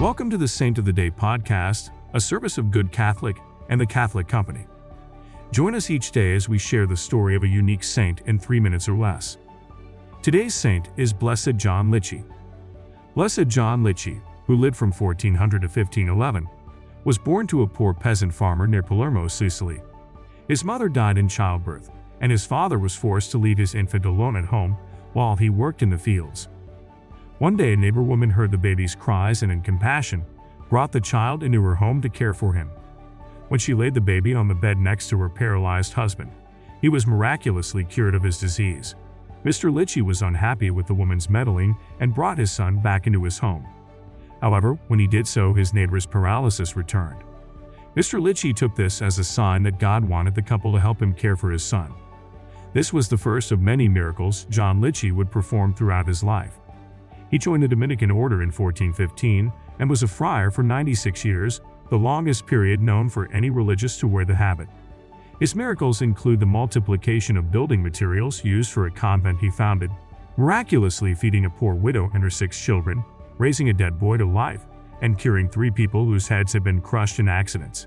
Welcome to the Saint of the Day podcast, a service of Good Catholic and the Catholic Company. Join us each day as we share the story of a unique saint in three minutes or less. Today's saint is Blessed John Licci. Blessed John Licci, who lived from 1400 to 1511, was born to a poor peasant farmer near Palermo, Sicily. His mother died in childbirth, and his father was forced to leave his infant alone at home while he worked in the fields. One day, a neighbor woman heard the baby's cries and, in compassion, brought the child into her home to care for him. When she laid the baby on the bed next to her paralyzed husband, he was miraculously cured of his disease. Mr. Licci was unhappy with the woman's meddling and brought his son back into his home. However, when he did so, his neighbor's paralysis returned. Mr. Licci took this as a sign that God wanted the couple to help him care for his son. This was the first of many miracles John Licci would perform throughout his life. He joined the Dominican order in 1415 and was a friar for 96 years, the longest period known for any religious to wear the habit. His miracles include the multiplication of building materials used for a convent he founded, miraculously feeding a poor widow and her six children, raising a dead boy to life, and curing three people whose heads had been crushed in accidents.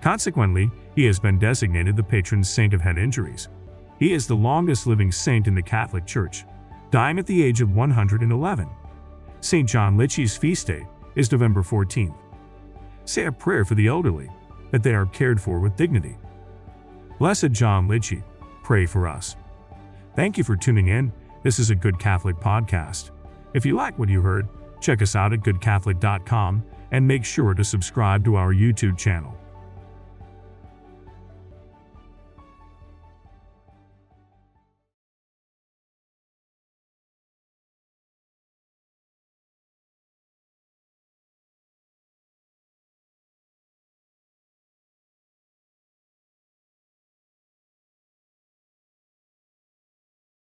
Consequently, he has been designated the patron saint of head injuries. He is the longest living saint in the Catholic Church, dying at the age of 111. St. John Licci's feast day is November 14th. Say a prayer for the elderly, that they are cared for with dignity. Blessed John Licci, pray for us. Thank you for tuning in. This is a Good Catholic podcast. If you like what you heard, check us out at goodcatholic.com and make sure to subscribe to our YouTube channel.